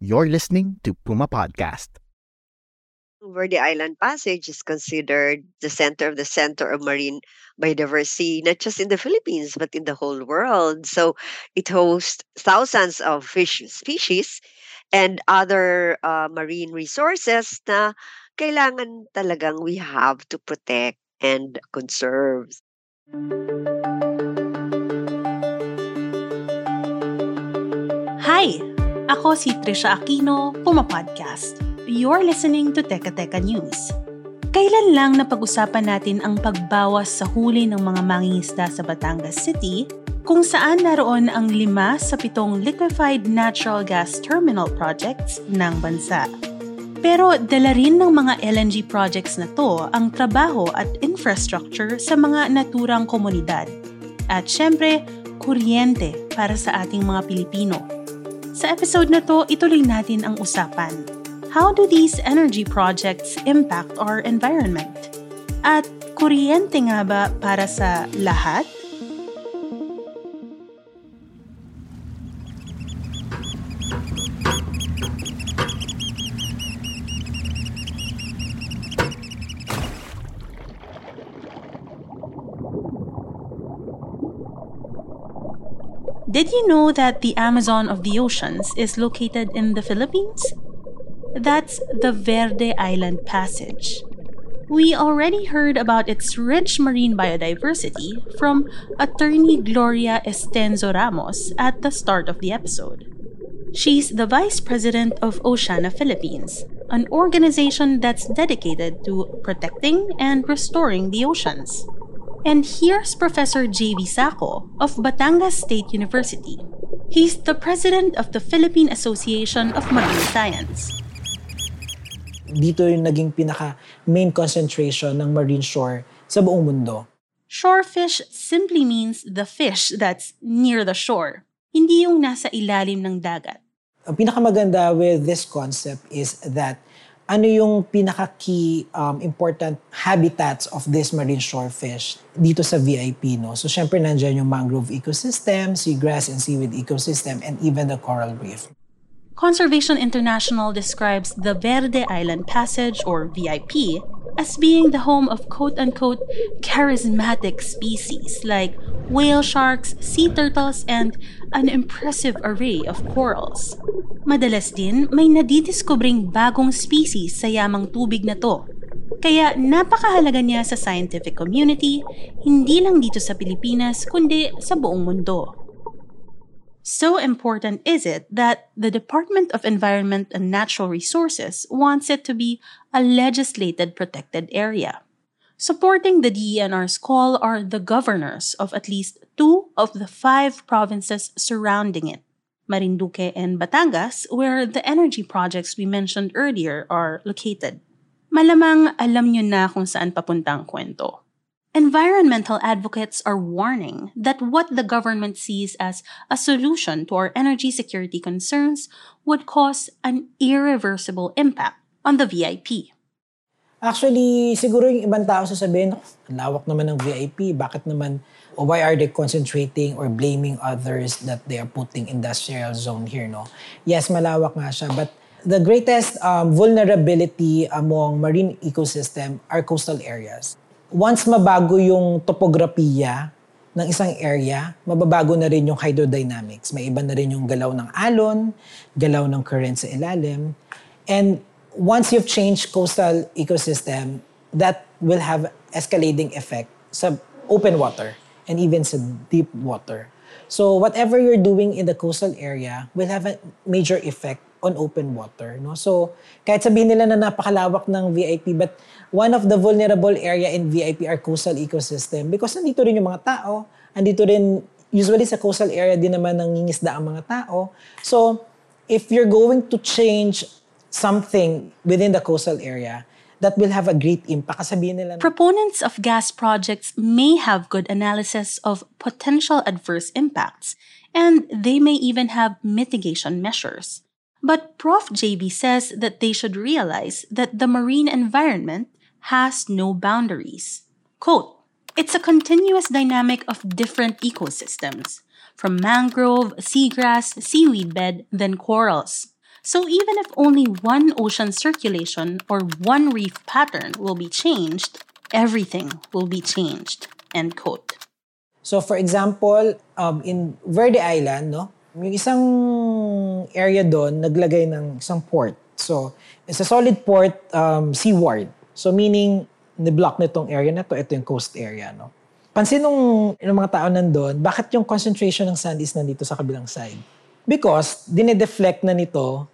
You're listening to Puma Podcast. Verde Island Passage is considered the center of the center of marine biodiversity, not just in the Philippines, but in the whole world. So it hosts thousands of fish species and other uh, marine resources na kailangan talagang we have to protect and conserve. Hi! Ako si Trisha Aquino, Puma Podcast. You're listening to Teka Teka News. Kailan lang napag-usapan natin ang pagbawas sa huli ng mga mangingisda sa Batangas City kung saan naroon ang lima sa pitong liquefied natural gas terminal projects ng bansa. Pero dala rin ng mga LNG projects na to ang trabaho at infrastructure sa mga naturang komunidad. At syempre, kuryente para sa ating mga Pilipino. Sa episode na to, ituloy natin ang usapan. How do these energy projects impact our environment? At kuryente nga ba para sa lahat? Did you know that the Amazon of the oceans is located in the Philippines? That's the Verde Island Passage. We already heard about its rich marine biodiversity from attorney Gloria Estenzo Ramos at the start of the episode. She's the vice president of Oceana Philippines, an organization that's dedicated to protecting and restoring the oceans. And here's Professor J.V. Sacco of Batangas State University. He's the president of the Philippine Association of Marine Science. dito yung naging pinaka main concentration ng marine shore sa buong mundo. Shorefish simply means the fish that's near the shore, hindi yung nasa ilalim ng dagat. Ang pinakamaganda with this concept is that ano yung pinaka-key um, important habitats of this marine shorefish dito sa VIP. No? So, syempre, nandyan yung mangrove ecosystem, seagrass and seaweed ecosystem, and even the coral reef. Conservation International describes the Verde Island Passage, or VIP, as being the home of quote unquote charismatic species like whale sharks, sea turtles, and an impressive array of corals. Madalas din may nadidiskubring bagong species sa yamang tubig na to. Kaya napakahalaga niya sa scientific community, hindi lang dito sa Pilipinas kundi sa buong mundo. So important is it that the Department of Environment and Natural Resources wants it to be a legislated protected area. Supporting the DENR's call are the governors of at least two of the five provinces surrounding it, Marinduque and Batangas, where the energy projects we mentioned earlier are located. Malamang alam nyo na kung saan papunta ang kwento. Environmental advocates are warning that what the government sees as a solution to our energy security concerns would cause an irreversible impact on the VIP. Actually, siguro yung ibang tao sasabihin, ang lawak naman ng VIP, bakit naman, or why are they concentrating or blaming others that they are putting industrial zone here, no? Yes, malawak nga siya, but the greatest um, vulnerability among marine ecosystem are coastal areas. Once mabago yung topografiya ng isang area, mababago na rin yung hydrodynamics. May iba na rin yung galaw ng alon, galaw ng current sa ilalim. And once you've changed coastal ecosystem, that will have escalating effect sa open water and even sa deep water. So whatever you're doing in the coastal area will have a major effect on open water. No? So kahit sabihin nila na napakalawak ng VIP, but one of the vulnerable area in VIP are coastal ecosystem because nandito rin yung mga tao andito rin, usually sa coastal area din naman nangingisda ang mga tao. So, if you're going to change something within the coastal area, that will have a great impact. Kasabihin nila, Proponents of gas projects may have good analysis of potential adverse impacts, and they may even have mitigation measures. But Prof. JB says that they should realize that the marine environment has no boundaries. Quote, It's a continuous dynamic of different ecosystems, from mangrove, seagrass, seaweed bed, then corals. So even if only one ocean circulation or one reef pattern will be changed, everything will be changed. End quote. So for example, um, in Verde Island, no, yung isang area doon naglagay ng isang port. So it's a solid port um, seaward. So meaning, ni-block nitong area na to, ito yung coast area. No? Pansin nung, ng mga tao nandun, bakit yung concentration ng sand is nandito sa kabilang side? Because dinedeflect na nito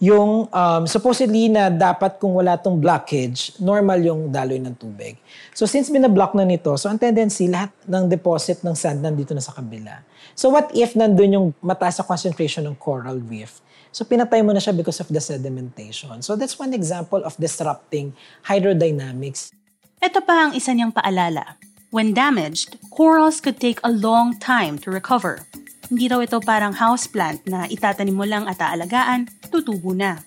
yung um, supposedly na dapat kung wala tong blockage, normal yung daloy ng tubig. So since binablock na nito, so ang tendency, lahat ng deposit ng sand nandito na sa kabila. So what if nandun yung mataas sa concentration ng coral reef? So pinatay mo na siya because of the sedimentation. So that's one example of disrupting hydrodynamics. Ito pa ang isa niyang paalala. When damaged, corals could take a long time to recover. Hindi raw ito parang houseplant na itatanim mo lang at aalagaan, tutubo na.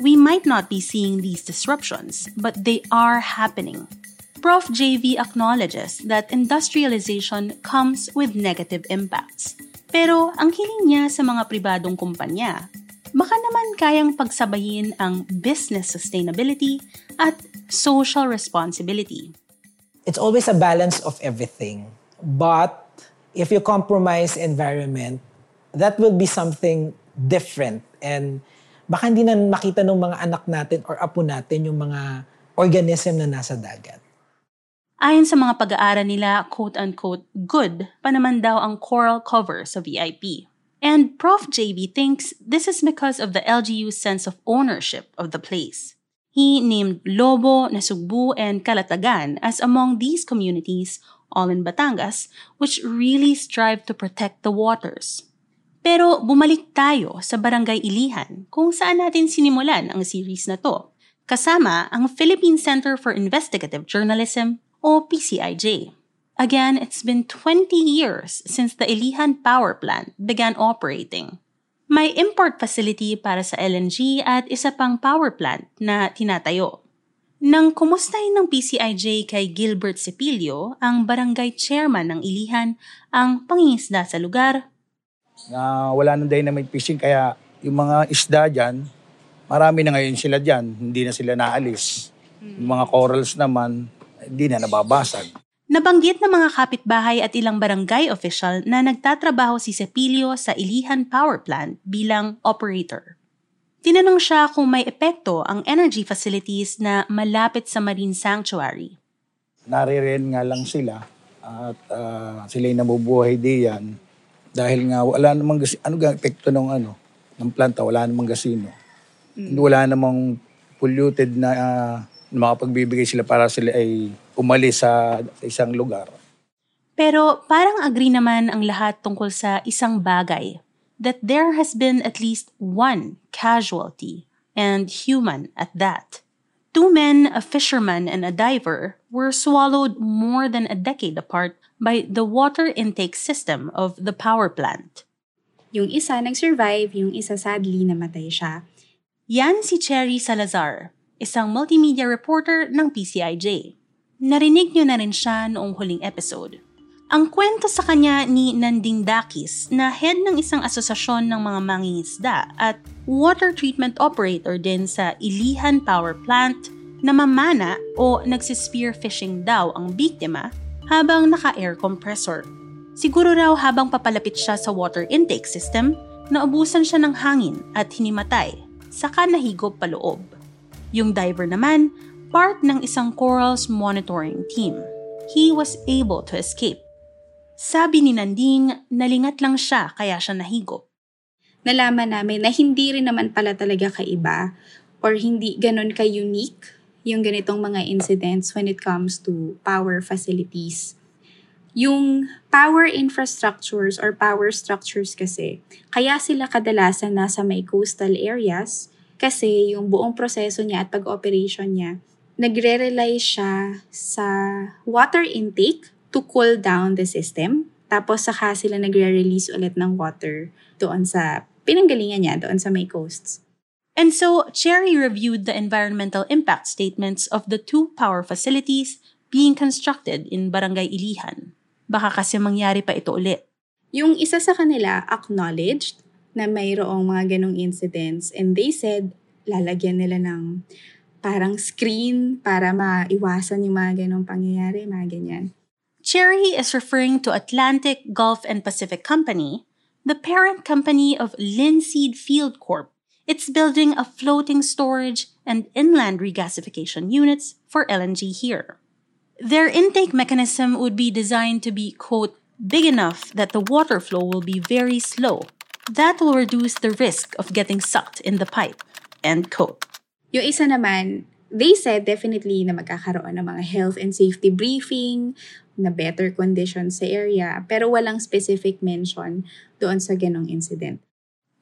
We might not be seeing these disruptions, but they are happening. Prof. JV acknowledges that industrialization comes with negative impacts. Pero ang hiling niya sa mga pribadong kumpanya, baka naman kayang pagsabayin ang business sustainability at social responsibility. It's always a balance of everything. But if you compromise environment, that will be something different. And baka hindi na makita ng mga anak natin or apo natin yung mga organism na nasa dagat. Ayon sa mga pag-aaral nila, quote-unquote, good pa naman daw ang coral cover sa VIP. And Prof. JB thinks this is because of the LGU's sense of ownership of the place. He named Lobo, Nasugbu, and Kalatagan as among these communities all in Batangas, which really strive to protect the waters. Pero bumalik tayo sa Barangay Ilihan kung saan natin sinimulan ang series na to, kasama ang Philippine Center for Investigative Journalism o PCIJ. Again, it's been 20 years since the Ilihan Power Plant began operating. May import facility para sa LNG at isa pang power plant na tinatayo. Nang kumustahin ng PCIJ kay Gilbert Cepilio, ang barangay chairman ng Ilihan, ang pangingisda sa lugar, na wala nang dynamite fishing kaya yung mga isda dyan, marami na ngayon sila dyan, hindi na sila naalis. Yung mga corals naman, hindi na nababasag. Nabanggit ng mga kapitbahay at ilang barangay official na nagtatrabaho si Cepilio sa Ilihan Power Plant bilang operator. Tinanong siya kung may epekto ang energy facilities na malapit sa Marine Sanctuary. Naririyan nga lang sila at uh, sila'y nabubuhay diyan dahil nga wala namang gas ano ga epekto ng ano ng planta wala namang gasino. Mm. Wala namang polluted na uh, makapagbibigay sila para sila ay umalis sa isang lugar. Pero parang agree naman ang lahat tungkol sa isang bagay that there has been at least one casualty, and human at that. Two men, a fisherman and a diver, were swallowed more than a decade apart by the water intake system of the power plant. Yung isa nag-survive, yung isa sadly namatay siya. Yan si Cherry Salazar, isang multimedia reporter ng PCIJ. Narinig niyo na rin siya noong huling episode. Ang kwento sa kanya ni Nanding Dakis na head ng isang asosasyon ng mga mangingisda at water treatment operator din sa Ilihan Power Plant na mamana o nagsispear fishing daw ang biktima habang naka-air compressor. Siguro raw habang papalapit siya sa water intake system, naubusan siya ng hangin at hinimatay, saka nahigop paloob. Yung diver naman, part ng isang corals monitoring team. He was able to escape sabi ni Nanding, nalingat lang siya kaya siya nahigop. Nalaman namin na hindi rin naman pala talaga kaiba or hindi ganun ka-unique yung ganitong mga incidents when it comes to power facilities. Yung power infrastructures or power structures kasi, kaya sila kadalasan nasa may coastal areas kasi yung buong proseso niya at pag-operation niya, nagre-rely siya sa water intake to cool down the system. Tapos saka sila nagre-release ulit ng water doon sa pinanggalingan niya, doon sa may coasts. And so, Cherry reviewed the environmental impact statements of the two power facilities being constructed in Barangay Ilihan. Baka kasi mangyari pa ito ulit. Yung isa sa kanila acknowledged na mayroong mga ganong incidents and they said lalagyan nila ng parang screen para maiwasan yung mga ganong pangyayari, mga ganyan. Cherry is referring to Atlantic, Gulf, and Pacific Company, the parent company of Linseed Field Corp. It's building a floating storage and inland regasification units for LNG here. Their intake mechanism would be designed to be, quote, big enough that the water flow will be very slow. That will reduce the risk of getting sucked in the pipe, end quote. Yung isa naman, they said definitely na magkakaroon ng mga health and safety briefing, na better conditions sa area, pero walang specific mention doon sa ganong incident.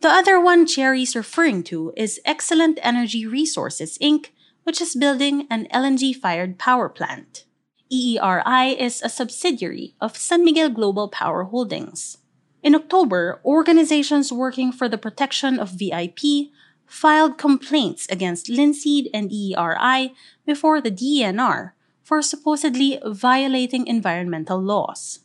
The other one Cherry's referring to is Excellent Energy Resources Inc., which is building an LNG fired power plant. EERI is a subsidiary of San Miguel Global Power Holdings. In October, organizations working for the protection of VIP filed complaints against Linseed and EERI before the DENR for supposedly violating environmental laws.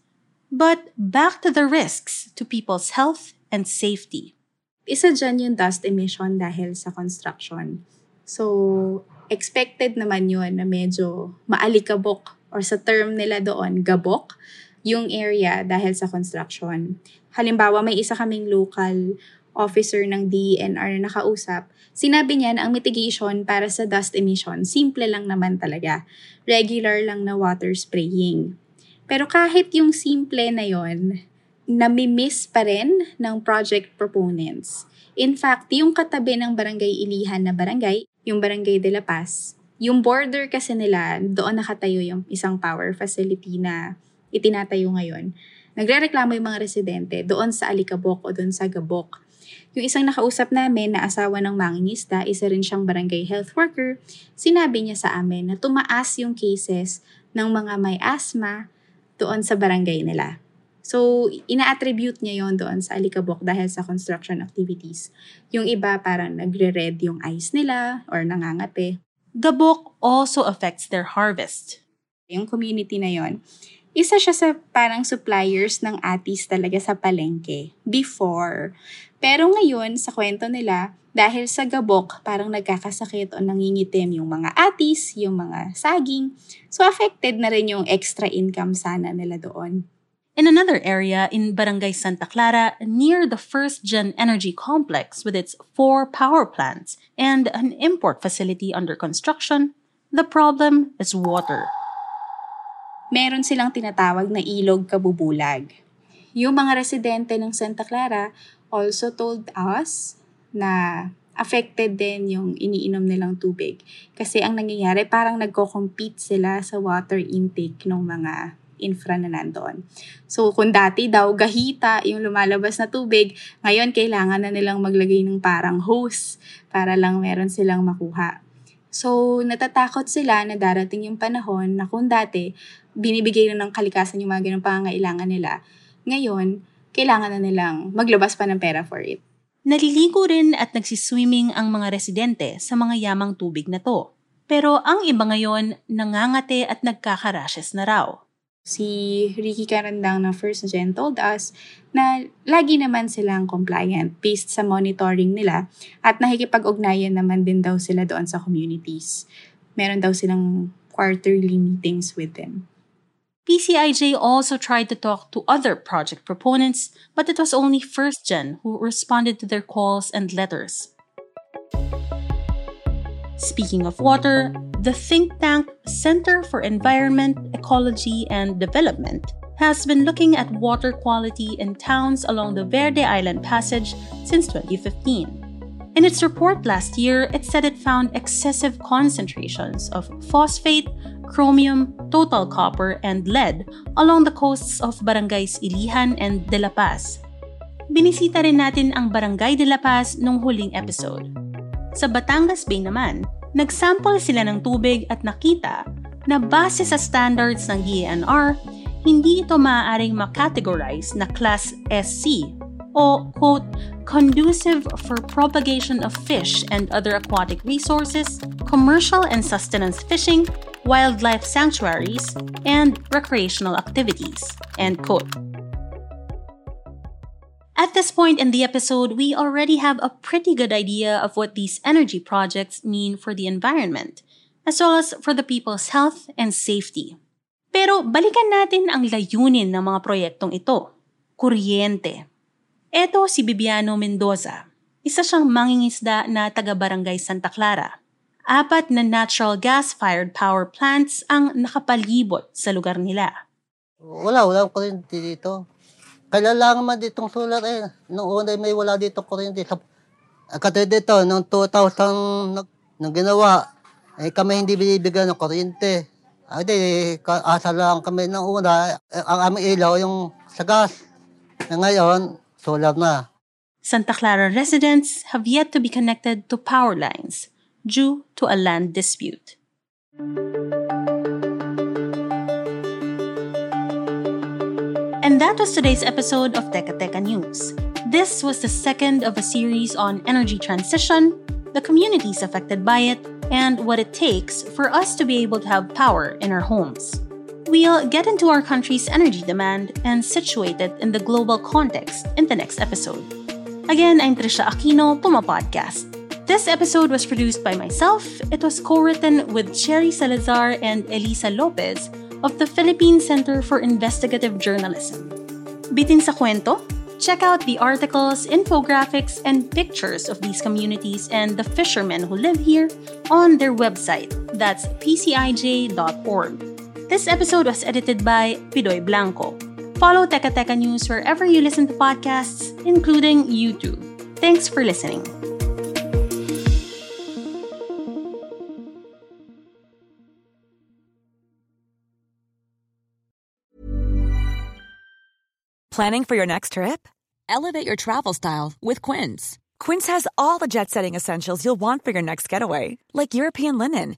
But back to the risks to people's health and safety. Isa dyan yung dust emission dahil sa construction. So, expected naman yun na medyo maalikabok or sa term nila doon, gabok, yung area dahil sa construction. Halimbawa, may isa kaming local officer ng DENR na nakausap, sinabi niya na ang mitigation para sa dust emission, simple lang naman talaga. Regular lang na water spraying. Pero kahit yung simple na yon, nami-miss pa rin ng project proponents. In fact, yung katabi ng barangay Ilihan na barangay, yung barangay de La Paz, yung border kasi nila, doon nakatayo yung isang power facility na itinatayo ngayon. Nagre-reklamo yung mga residente doon sa Alikabok o doon sa Gabok. Yung isang nakausap namin na asawa ng mangingisda, isa rin siyang barangay health worker, sinabi niya sa amin na tumaas yung cases ng mga may asthma doon sa barangay nila. So, ina-attribute niya yon doon sa Alikabok dahil sa construction activities. Yung iba parang nagre-red yung eyes nila or nangangate. Gabok also affects their harvest. Yung community na yon, isa siya sa parang suppliers ng atis talaga sa palengke before. Pero ngayon, sa kwento nila, dahil sa gabok, parang nagkakasakit o nangingitim yung mga atis, yung mga saging. So affected na rin yung extra income sana nila doon. In another area in Barangay Santa Clara, near the First Gen Energy Complex with its four power plants and an import facility under construction, the problem is water. Meron silang tinatawag na ilog kabubulag. Yung mga residente ng Santa Clara also told us na affected din yung iniinom nilang tubig. Kasi ang nangyayari, parang nagko-compete sila sa water intake ng mga infra na nandoon. So, kung dati daw gahita yung lumalabas na tubig, ngayon kailangan na nilang maglagay ng parang hose para lang meron silang makuha. So, natatakot sila na darating yung panahon na kung dati, binibigay na ng kalikasan yung mga ganong pangangailangan nila. Ngayon, kailangan na nilang maglabas pa ng pera for it. Naliligo rin at nagsiswimming ang mga residente sa mga yamang tubig na to. Pero ang iba ngayon, nangangate at nagkakarashes na raw. Si Ricky Carandang ng First Gen told us na lagi naman silang compliant based sa monitoring nila at nakikipag-ugnayan naman din daw sila doon sa communities. Meron daw silang quarterly meetings with them. PCIJ also tried to talk to other project proponents, but it was only First Gen who responded to their calls and letters. Speaking of water, the think tank Center for Environment, Ecology, and Development has been looking at water quality in towns along the Verde Island Passage since 2015. In its report last year, it said it found excessive concentrations of phosphate, chromium, total copper, and lead along the coasts of barangays Ilihan and De La Paz. Binisita rin natin ang Barangay De La Paz nung huling episode. Sa Batangas Bay naman, nagsample sila ng tubig at nakita na base sa standards ng DENR, hindi ito maaaring makategorize na Class SC o quote, conducive for propagation of fish and other aquatic resources, commercial and sustenance fishing, wildlife sanctuaries, and recreational activities, end quote. At this point in the episode, we already have a pretty good idea of what these energy projects mean for the environment, as well as for the people's health and safety. Pero balikan natin ang layunin ng mga proyektong ito. Kuryente. Ito si Bibiano Mendoza. Isa siyang mangingisda na taga-barangay Santa Clara. Apat na natural gas-fired power plants ang nakapalibot sa lugar nila. Wala, wala kuryente dito. Kailangan man ditong solar eh. Noong una may wala dito kuryente. Sa, katulad dito, noong 2000 nag, nang ginawa, eh kami hindi binibigyan ng kuryente. Ay di, asa lang kami noong una. Eh, ang aming ilaw yung sa gas. Ngayon, na. Santa Clara residents have yet to be connected to power lines due to a land dispute. And that was today's episode of Teka Teka News. This was the second of a series on energy transition, the communities affected by it, and what it takes for us to be able to have power in our homes. We'll get into our country's energy demand and situate it in the global context in the next episode. Again, I'm Trisha Aquino, Puma Podcast. This episode was produced by myself. It was co-written with Cherry Salazar and Elisa Lopez of the Philippine Center for Investigative Journalism. Bitin sa kwento? Check out the articles, infographics, and pictures of these communities and the fishermen who live here on their website. That's pcij.org. This episode was edited by Pidoy Blanco. Follow Teka Teka News wherever you listen to podcasts, including YouTube. Thanks for listening. Planning for your next trip? Elevate your travel style with Quince. Quince has all the jet setting essentials you'll want for your next getaway, like European linen,